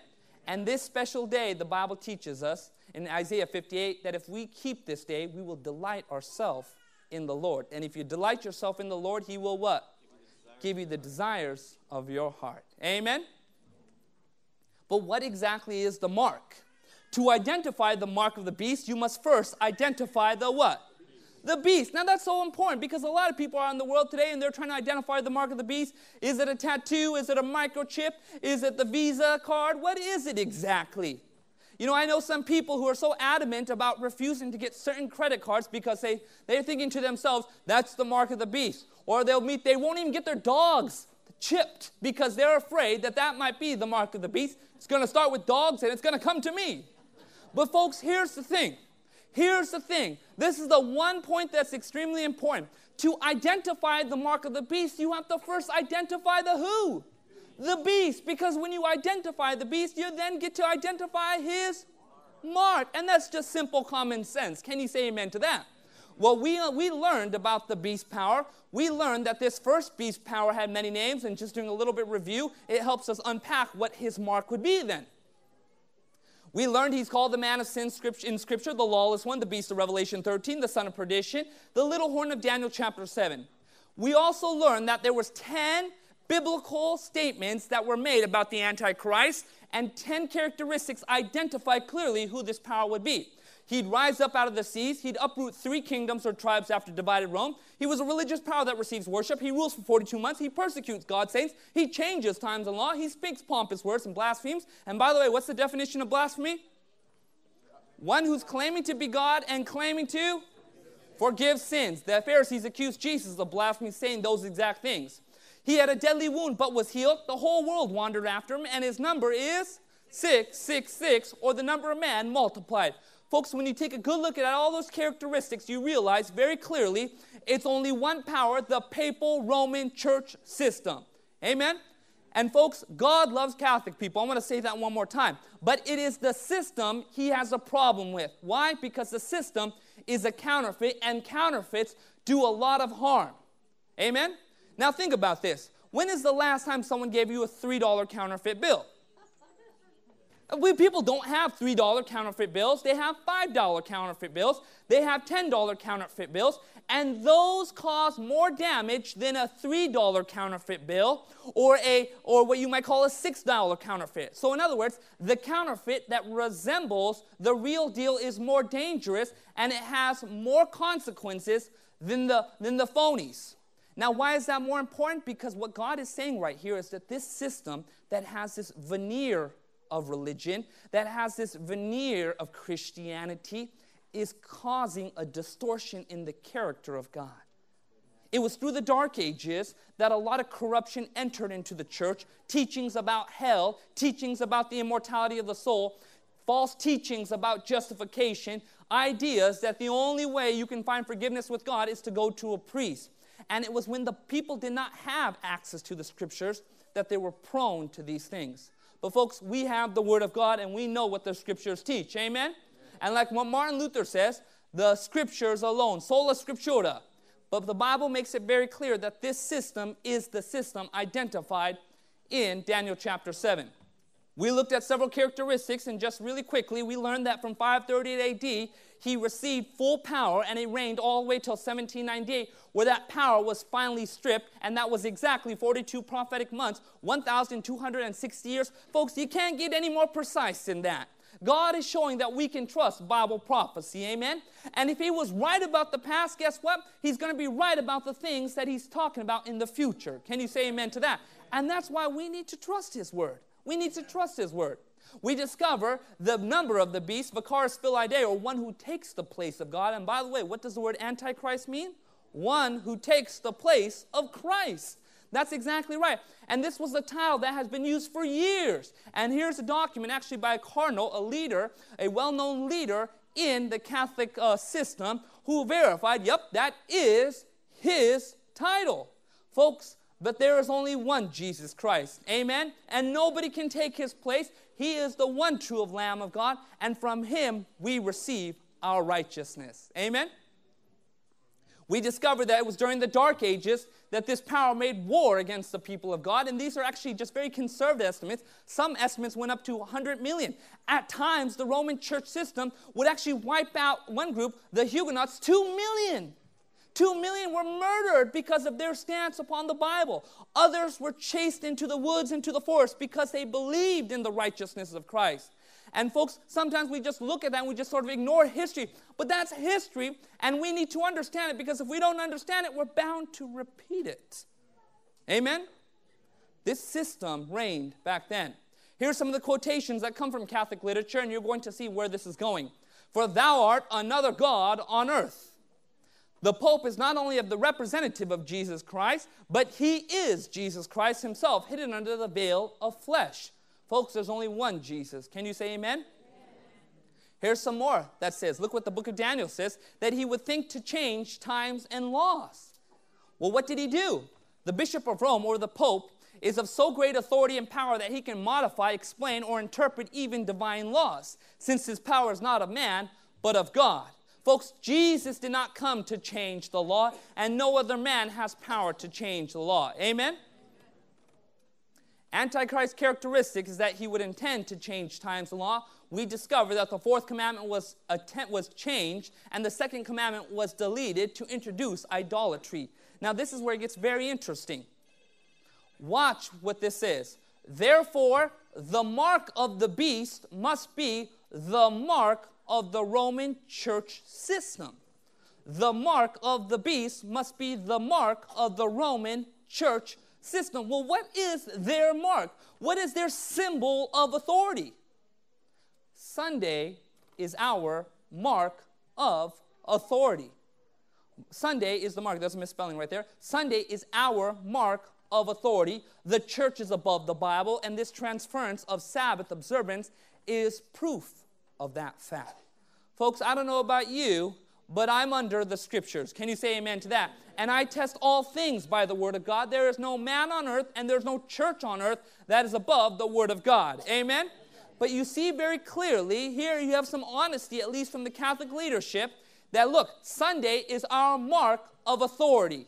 And this special day, the Bible teaches us in Isaiah 58 that if we keep this day, we will delight ourselves in the Lord. And if you delight yourself in the Lord, He will what? Give you the desires of your heart. Amen? But what exactly is the mark? To identify the mark of the beast, you must first identify the what? The beast. Now that's so important because a lot of people are in the world today and they're trying to identify the mark of the beast. Is it a tattoo? Is it a microchip? Is it the Visa card? What is it exactly? You know, I know some people who are so adamant about refusing to get certain credit cards because they, they're thinking to themselves, that's the mark of the beast. Or they'll meet, they won't even get their dogs chipped because they're afraid that that might be the mark of the beast. It's going to start with dogs and it's going to come to me. But, folks, here's the thing. Here's the thing. This is the one point that's extremely important. To identify the mark of the beast, you have to first identify the who the beast. Because when you identify the beast, you then get to identify his mark. And that's just simple common sense. Can you say amen to that? Well, we, uh, we learned about the beast power. We learned that this first beast power had many names, and just doing a little bit review, it helps us unpack what his mark would be then. We learned he's called the man of sin in Scripture, the lawless one, the beast of Revelation 13, the son of perdition, the little horn of Daniel chapter 7. We also learned that there was 10 biblical statements that were made about the Antichrist, and 10 characteristics identify clearly who this power would be. He'd rise up out of the seas. He'd uproot three kingdoms or tribes after divided Rome. He was a religious power that receives worship. He rules for 42 months. He persecutes God's saints. He changes times and law. He speaks pompous words and blasphemes. And by the way, what's the definition of blasphemy? One who's claiming to be God and claiming to forgive sins. The Pharisees accused Jesus of blasphemy, saying those exact things. He had a deadly wound but was healed. The whole world wandered after him, and his number is 666, or the number of man multiplied. Folks, when you take a good look at all those characteristics, you realize very clearly it's only one power the papal Roman church system. Amen? And folks, God loves Catholic people. I want to say that one more time. But it is the system he has a problem with. Why? Because the system is a counterfeit, and counterfeits do a lot of harm. Amen? Now think about this. When is the last time someone gave you a $3 counterfeit bill? We, people don't have $3 counterfeit bills. They have $5 counterfeit bills. They have $10 counterfeit bills. And those cause more damage than a $3 counterfeit bill or, a, or what you might call a $6 counterfeit. So, in other words, the counterfeit that resembles the real deal is more dangerous and it has more consequences than the, than the phonies. Now, why is that more important? Because what God is saying right here is that this system that has this veneer of religion, that has this veneer of Christianity, is causing a distortion in the character of God. It was through the Dark Ages that a lot of corruption entered into the church teachings about hell, teachings about the immortality of the soul, false teachings about justification, ideas that the only way you can find forgiveness with God is to go to a priest. And it was when the people did not have access to the scriptures that they were prone to these things. But, folks, we have the Word of God and we know what the Scriptures teach. Amen? And like what Martin Luther says, the Scriptures alone, sola scriptura. But the Bible makes it very clear that this system is the system identified in Daniel chapter 7. We looked at several characteristics, and just really quickly, we learned that from 538 AD, he received full power and it reigned all the way till 1798, where that power was finally stripped, and that was exactly 42 prophetic months, 1,260 years. Folks, you can't get any more precise than that. God is showing that we can trust Bible prophecy, amen? And if He was right about the past, guess what? He's going to be right about the things that He's talking about in the future. Can you say amen to that? And that's why we need to trust His Word. We need to trust His Word we discover the number of the beast, Vicarius Filii Dei, or one who takes the place of God. And by the way, what does the word Antichrist mean? One who takes the place of Christ. That's exactly right. And this was a title that has been used for years. And here's a document actually by a cardinal, a leader, a well known leader in the Catholic uh, system, who verified, yep, that is his title. Folks, but there is only one Jesus Christ. Amen? And nobody can take his place. He is the one true of Lamb of God, and from him we receive our righteousness. Amen? We discovered that it was during the Dark Ages that this power made war against the people of God, and these are actually just very conservative estimates. Some estimates went up to 100 million. At times, the Roman church system would actually wipe out one group, the Huguenots, 2 million. Two million were murdered because of their stance upon the Bible. Others were chased into the woods, into the forest, because they believed in the righteousness of Christ. And folks, sometimes we just look at that and we just sort of ignore history. But that's history, and we need to understand it because if we don't understand it, we're bound to repeat it. Amen? This system reigned back then. Here's some of the quotations that come from Catholic literature, and you're going to see where this is going. For thou art another God on earth. The Pope is not only of the representative of Jesus Christ, but he is Jesus Christ himself, hidden under the veil of flesh. Folks, there's only one Jesus. Can you say amen? amen? Here's some more that says, look what the book of Daniel says, that he would think to change times and laws. Well, what did he do? The Bishop of Rome or the Pope is of so great authority and power that he can modify, explain, or interpret even divine laws, since his power is not of man, but of God. Folks, Jesus did not come to change the law, and no other man has power to change the law. Amen? Antichrist's characteristic is that he would intend to change times and law. We discover that the fourth commandment was, attempt, was changed, and the second commandment was deleted to introduce idolatry. Now, this is where it gets very interesting. Watch what this is. Therefore, the mark of the beast must be the mark of the Roman church system. The mark of the beast must be the mark of the Roman church system. Well, what is their mark? What is their symbol of authority? Sunday is our mark of authority. Sunday is the mark. That's a misspelling right there. Sunday is our mark of authority. The church is above the Bible, and this transference of Sabbath observance is proof of that fact. Folks, I don't know about you, but I'm under the scriptures. Can you say amen to that? And I test all things by the word of God. There is no man on earth and there's no church on earth that is above the word of God. Amen? But you see very clearly, here you have some honesty, at least from the Catholic leadership, that look, Sunday is our mark of authority.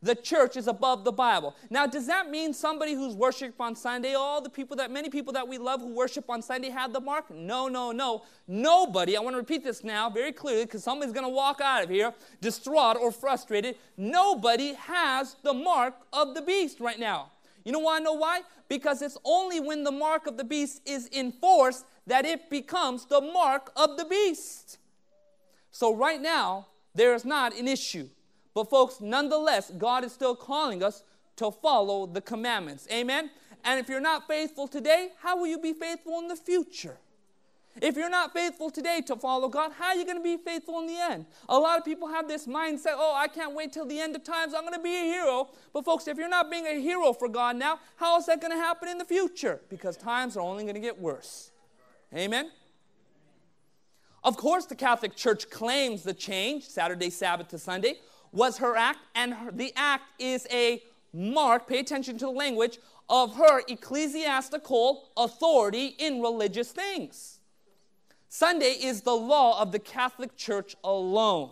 The church is above the Bible. Now, does that mean somebody who's worship on Sunday, all the people that, many people that we love who worship on Sunday have the mark? No, no, no. Nobody, I want to repeat this now very clearly because somebody's going to walk out of here distraught or frustrated. Nobody has the mark of the beast right now. You know why I know why? Because it's only when the mark of the beast is enforced that it becomes the mark of the beast. So, right now, there is not an issue. But, folks, nonetheless, God is still calling us to follow the commandments. Amen? And if you're not faithful today, how will you be faithful in the future? If you're not faithful today to follow God, how are you going to be faithful in the end? A lot of people have this mindset, oh, I can't wait till the end of times, I'm going to be a hero. But, folks, if you're not being a hero for God now, how is that going to happen in the future? Because times are only going to get worse. Amen? Of course, the Catholic Church claims the change, Saturday, Sabbath to Sunday was her act, and her, the act is a mark, pay attention to the language, of her ecclesiastical authority in religious things. Sunday is the law of the Catholic Church alone.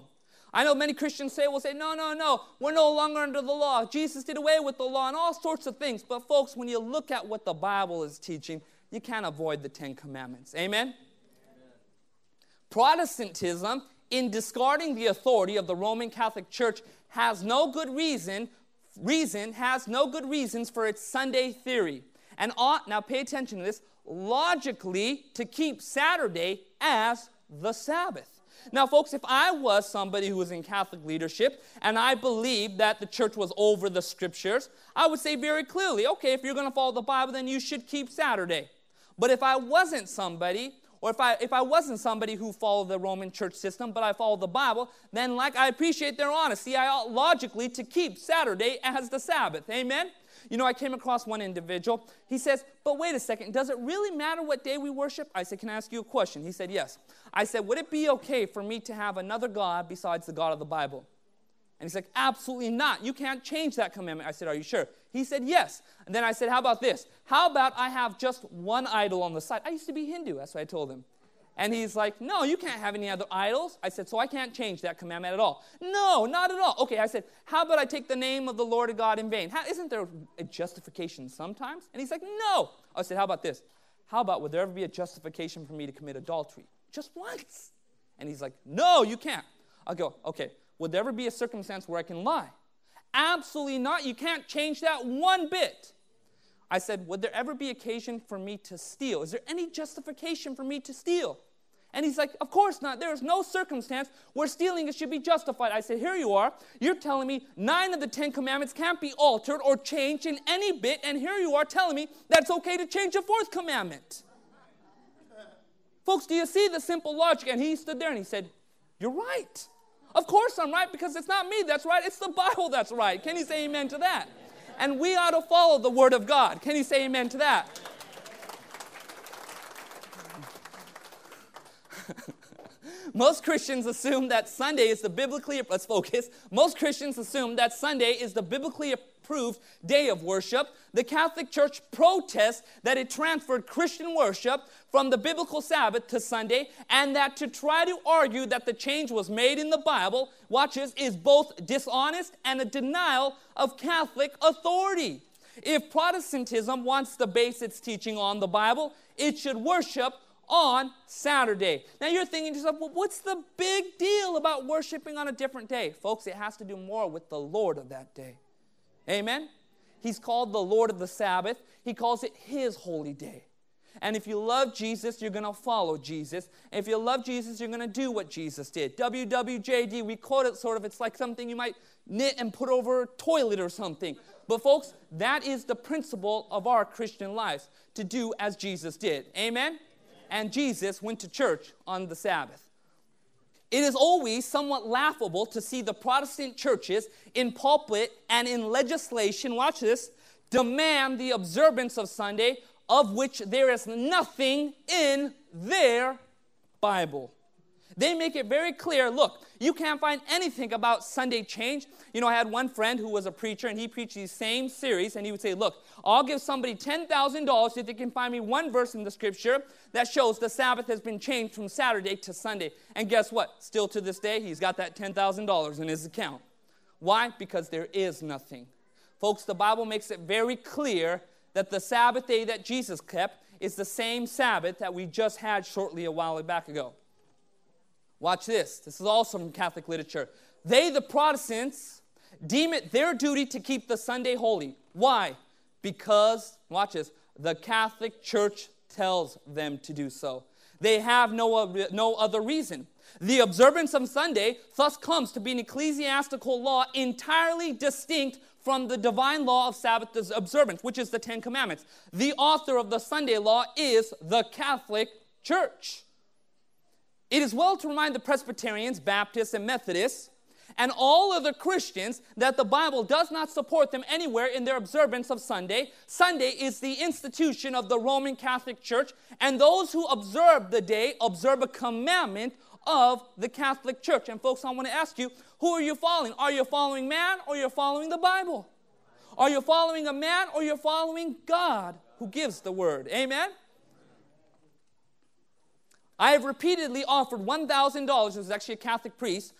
I know many Christians say, will say, no, no, no, we're no longer under the law. Jesus did away with the law and all sorts of things. But, folks, when you look at what the Bible is teaching, you can't avoid the Ten Commandments. Amen? Amen. Protestantism in discarding the authority of the Roman Catholic Church has no good reason, reason has no good reasons for its Sunday theory and ought, now pay attention to this, logically to keep Saturday as the Sabbath. Now, folks, if I was somebody who was in Catholic leadership and I believed that the church was over the scriptures, I would say very clearly, okay, if you're going to follow the Bible, then you should keep Saturday. But if I wasn't somebody or if I, if I wasn't somebody who followed the Roman church system, but I followed the Bible, then like I appreciate their honesty, I ought logically to keep Saturday as the Sabbath. Amen? You know, I came across one individual. He says, But wait a second, does it really matter what day we worship? I said, Can I ask you a question? He said, Yes. I said, Would it be okay for me to have another God besides the God of the Bible? And he's like, Absolutely not. You can't change that commandment. I said, Are you sure? He said, Yes. And then I said, How about this? How about I have just one idol on the side? I used to be Hindu. That's what I told him. And he's like, No, you can't have any other idols. I said, So I can't change that commandment at all. No, not at all. Okay, I said, How about I take the name of the Lord God in vain? How, isn't there a justification sometimes? And he's like, No. I said, How about this? How about would there ever be a justification for me to commit adultery? Just once. And he's like, No, you can't. I'll go, Okay, would there ever be a circumstance where I can lie? Absolutely not. You can't change that one bit. I said, Would there ever be occasion for me to steal? Is there any justification for me to steal? And he's like, Of course not. There is no circumstance where stealing should be justified. I said, Here you are. You're telling me nine of the Ten Commandments can't be altered or changed in any bit. And here you are telling me that's okay to change a fourth commandment. Folks, do you see the simple logic? And he stood there and he said, You're right. Of course I'm right because it's not me that's right, it's the Bible that's right. Can you say amen to that? And we ought to follow the Word of God. Can you say amen to that? Most Christians assume that Sunday is the biblically, let's focus. Most Christians assume that Sunday is the biblically approved day of worship. The Catholic Church protests that it transferred Christian worship from the biblical Sabbath to Sunday, and that to try to argue that the change was made in the Bible, watches, is both dishonest and a denial of Catholic authority. If Protestantism wants to base its teaching on the Bible, it should worship on Saturday. Now you're thinking to yourself, well, what's the big deal about worshiping on a different day? Folks, it has to do more with the Lord of that day. Amen? He's called the Lord of the Sabbath, He calls it His holy day. And if you love Jesus, you're going to follow Jesus. And if you love Jesus, you're going to do what Jesus did. WWJD, we quote it sort of, it's like something you might knit and put over a toilet or something. But, folks, that is the principle of our Christian lives to do as Jesus did. Amen? and Jesus went to church on the Sabbath. It is always somewhat laughable to see the Protestant churches in pulpit and in legislation, watch this, demand the observance of Sunday, of which there is nothing in their Bible. They make it very clear look, you can't find anything about Sunday change. You know, I had one friend who was a preacher and he preached these same series and he would say, Look, I'll give somebody $10,000 if they can find me one verse in the scripture that shows the Sabbath has been changed from Saturday to Sunday. And guess what? Still to this day, he's got that $10,000 in his account. Why? Because there is nothing. Folks, the Bible makes it very clear that the Sabbath day that Jesus kept is the same Sabbath that we just had shortly a while back ago. Watch this. This is also from Catholic literature. They, the Protestants, deem it their duty to keep the Sunday holy. Why? Because, watch this, the Catholic Church tells them to do so. They have no, uh, no other reason. The observance of Sunday thus comes to be an ecclesiastical law entirely distinct from the divine law of Sabbath observance, which is the Ten Commandments. The author of the Sunday law is the Catholic Church. It is well to remind the Presbyterians, Baptists, and Methodists, and all other Christians that the Bible does not support them anywhere in their observance of Sunday. Sunday is the institution of the Roman Catholic Church, and those who observe the day observe a commandment of the Catholic Church. And folks, I want to ask you, who are you following? Are you following man or are you're following the Bible? Are you following a man or you're following God who gives the word? Amen. I have repeatedly offered $1,000, this is actually a Catholic priest,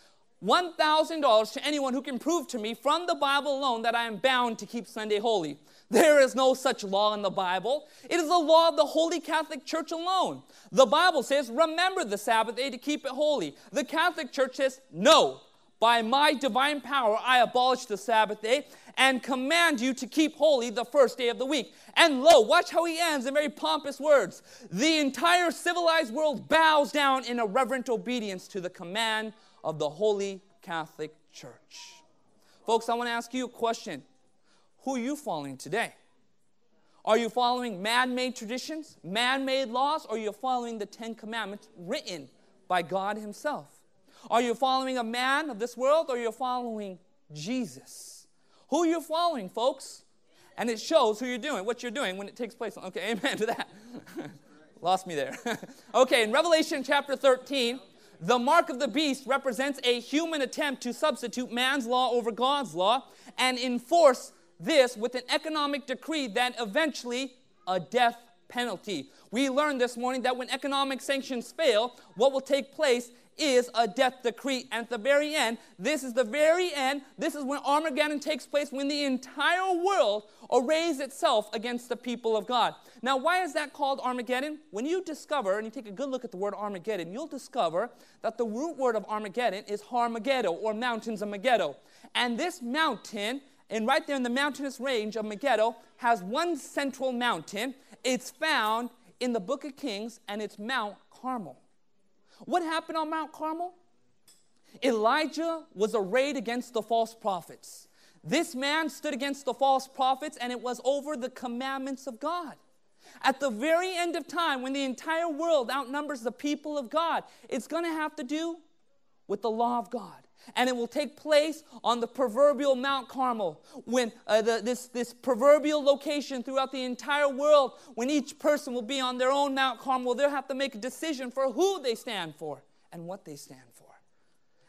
$1,000 to anyone who can prove to me from the Bible alone that I am bound to keep Sunday holy. There is no such law in the Bible. It is the law of the Holy Catholic Church alone. The Bible says, remember the Sabbath day to keep it holy. The Catholic Church says, no. By my divine power, I abolish the Sabbath day and command you to keep holy the first day of the week. And lo, watch how he ends in very pompous words. The entire civilized world bows down in a reverent obedience to the command of the Holy Catholic Church. Folks, I want to ask you a question. Who are you following today? Are you following man made traditions, man made laws, or are you following the Ten Commandments written by God Himself? Are you following a man of this world, or are you following Jesus? Who are you're following, folks. And it shows who you're doing, what you're doing when it takes place. Okay, amen to that. Lost me there. okay, in Revelation chapter 13, The mark of the beast represents a human attempt to substitute man's law over God's law and enforce this with an economic decree that eventually a death penalty. We learned this morning that when economic sanctions fail, what will take place is a death decree. And at the very end, this is the very end, this is when Armageddon takes place, when the entire world arrays itself against the people of God. Now, why is that called Armageddon? When you discover, and you take a good look at the word Armageddon, you'll discover that the root word of Armageddon is Har-Megiddo, or mountains of Megiddo. And this mountain, and right there in the mountainous range of Megiddo, has one central mountain. It's found in the book of Kings, and it's Mount Carmel. What happened on Mount Carmel? Elijah was arrayed against the false prophets. This man stood against the false prophets, and it was over the commandments of God. At the very end of time, when the entire world outnumbers the people of God, it's going to have to do with the law of God. And it will take place on the proverbial Mount Carmel, when uh, the, this, this proverbial location throughout the entire world, when each person will be on their own Mount Carmel, they'll have to make a decision for who they stand for and what they stand for.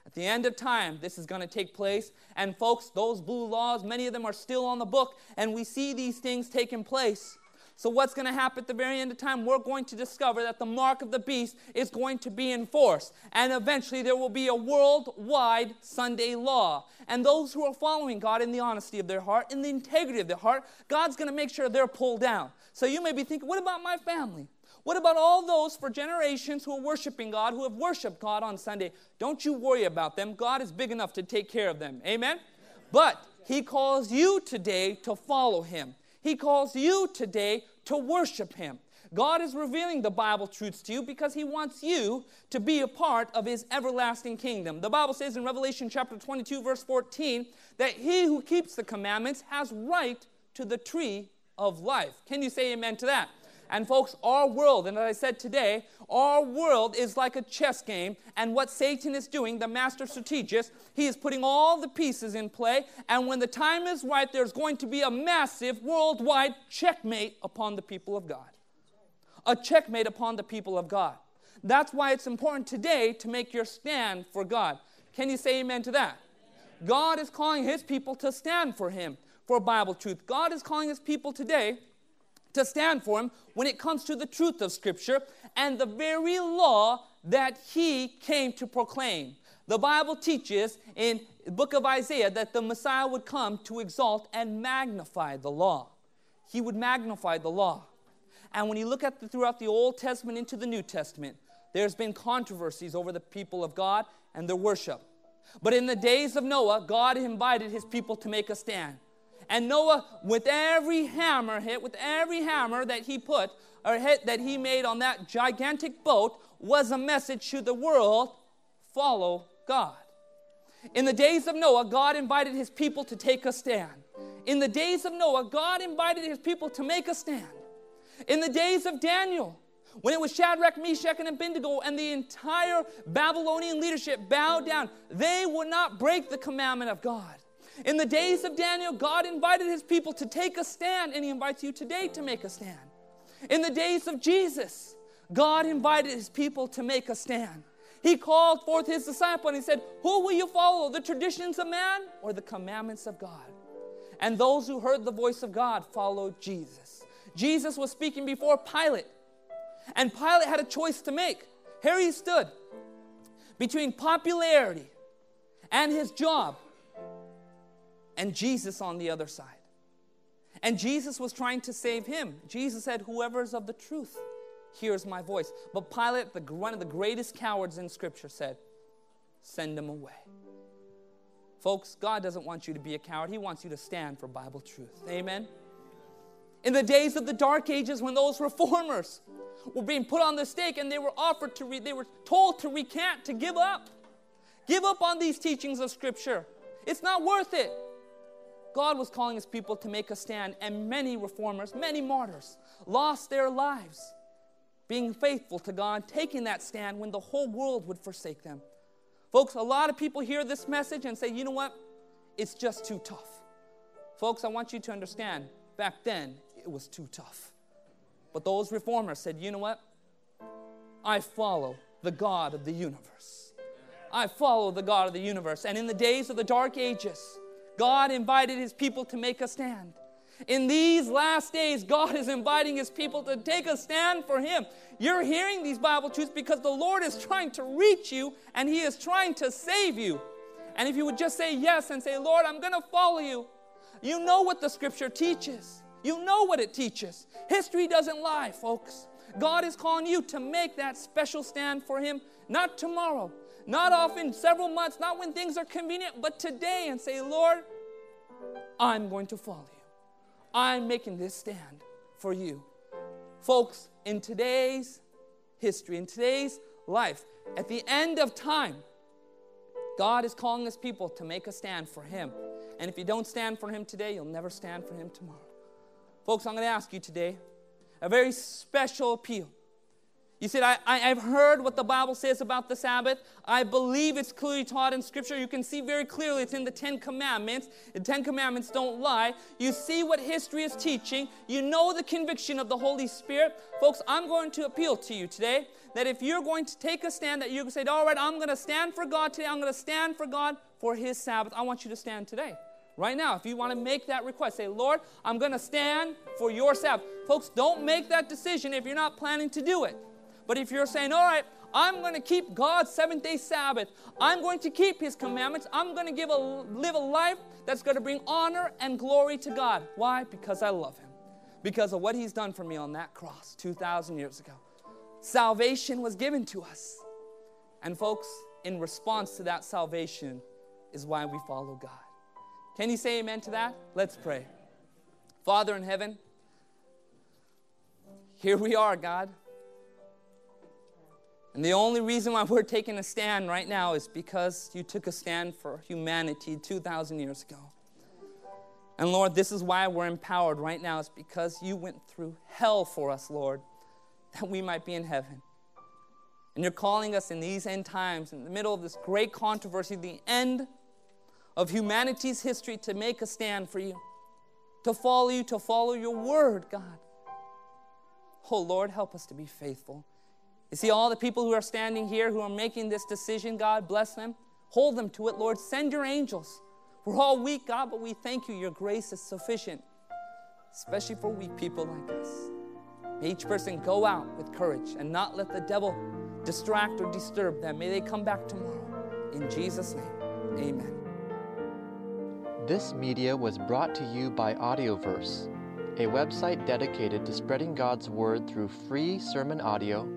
At the end of time, this is going to take place. And folks, those blue laws, many of them are still on the book, and we see these things taking place. So, what's going to happen at the very end of time? We're going to discover that the mark of the beast is going to be enforced. And eventually, there will be a worldwide Sunday law. And those who are following God in the honesty of their heart, in the integrity of their heart, God's going to make sure they're pulled down. So, you may be thinking, what about my family? What about all those for generations who are worshiping God, who have worshiped God on Sunday? Don't you worry about them. God is big enough to take care of them. Amen? But He calls you today to follow Him. He calls you today to worship Him. God is revealing the Bible truths to you because He wants you to be a part of His everlasting kingdom. The Bible says in Revelation chapter 22, verse 14, that he who keeps the commandments has right to the tree of life. Can you say amen to that? And folks, our world, and as I said today, our world is like a chess game. And what Satan is doing, the master strategist, he is putting all the pieces in play. And when the time is right, there's going to be a massive worldwide checkmate upon the people of God. A checkmate upon the people of God. That's why it's important today to make your stand for God. Can you say amen to that? God is calling his people to stand for him, for Bible truth. God is calling his people today to stand for him when it comes to the truth of Scripture and the very law that he came to proclaim. The Bible teaches in the book of Isaiah that the Messiah would come to exalt and magnify the law. He would magnify the law. And when you look at the, throughout the Old Testament into the New Testament, there's been controversies over the people of God and their worship. But in the days of Noah, God invited his people to make a stand. And Noah, with every hammer hit, with every hammer that he put or hit that he made on that gigantic boat, was a message to the world follow God. In the days of Noah, God invited his people to take a stand. In the days of Noah, God invited his people to make a stand. In the days of Daniel, when it was Shadrach, Meshach, and Abednego, and the entire Babylonian leadership bowed down, they would not break the commandment of God. In the days of Daniel, God invited his people to take a stand, and he invites you today to make a stand. In the days of Jesus, God invited his people to make a stand. He called forth his disciple and he said, Who will you follow, the traditions of man or the commandments of God? And those who heard the voice of God followed Jesus. Jesus was speaking before Pilate, and Pilate had a choice to make. Here he stood between popularity and his job and Jesus on the other side. And Jesus was trying to save him. Jesus said, Whoever is of the truth hears my voice. But Pilate, the, one of the greatest cowards in Scripture, said, Send him away. Folks, God doesn't want you to be a coward. He wants you to stand for Bible truth. Amen. In the days of the dark ages when those reformers were being put on the stake and they were offered to re- they were told to recant, to give up. Give up on these teachings of scripture. It's not worth it. God was calling his people to make a stand, and many reformers, many martyrs, lost their lives being faithful to God, taking that stand when the whole world would forsake them. Folks, a lot of people hear this message and say, you know what? It's just too tough. Folks, I want you to understand, back then, it was too tough. But those reformers said, you know what? I follow the God of the universe. I follow the God of the universe. And in the days of the dark ages, God invited his people to make a stand. In these last days, God is inviting his people to take a stand for him. You're hearing these Bible truths because the Lord is trying to reach you and he is trying to save you. And if you would just say yes and say, Lord, I'm going to follow you, you know what the scripture teaches. You know what it teaches. History doesn't lie, folks. God is calling you to make that special stand for Him, not tomorrow, not often, several months, not when things are convenient, but today and say, Lord, I'm going to follow you. I'm making this stand for you. Folks, in today's history, in today's life, at the end of time, God is calling his people to make a stand for him. And if you don't stand for him today, you'll never stand for him tomorrow. Folks, I'm going to ask you today a very special appeal. You said, I, I, have heard what the Bible says about the Sabbath. I believe it's clearly taught in Scripture. You can see very clearly it's in the Ten Commandments. The Ten Commandments don't lie. You see what history is teaching. You know the conviction of the Holy Spirit. Folks, I'm going to appeal to you today that if you're going to take a stand, that you can say, All right, I'm going to stand for God today. I'm going to stand for God for His Sabbath. I want you to stand today right now. If you want to make that request, say, Lord, I'm going to stand for your Sabbath. Folks, don't make that decision if you're not planning to do it. But if you're saying, all right, I'm going to keep God's seventh day Sabbath, I'm going to keep His commandments, I'm going to give a, live a life that's going to bring honor and glory to God. Why? Because I love Him. Because of what He's done for me on that cross 2,000 years ago. Salvation was given to us. And folks, in response to that salvation is why we follow God. Can you say amen to that? Let's pray. Father in heaven, here we are, God. And the only reason why we're taking a stand right now is because you took a stand for humanity 2,000 years ago. And Lord, this is why we're empowered right now, is because you went through hell for us, Lord, that we might be in heaven. And you're calling us in these end times, in the middle of this great controversy, the end of humanity's history to make a stand for you, to follow you, to follow your word, God. Oh Lord, help us to be faithful. You see, all the people who are standing here who are making this decision, God, bless them. Hold them to it, Lord. Send your angels. We're all weak, God, but we thank you. Your grace is sufficient, especially for weak people like us. May each person go out with courage and not let the devil distract or disturb them. May they come back tomorrow. In Jesus' name, amen. This media was brought to you by Audioverse, a website dedicated to spreading God's Word through free sermon audio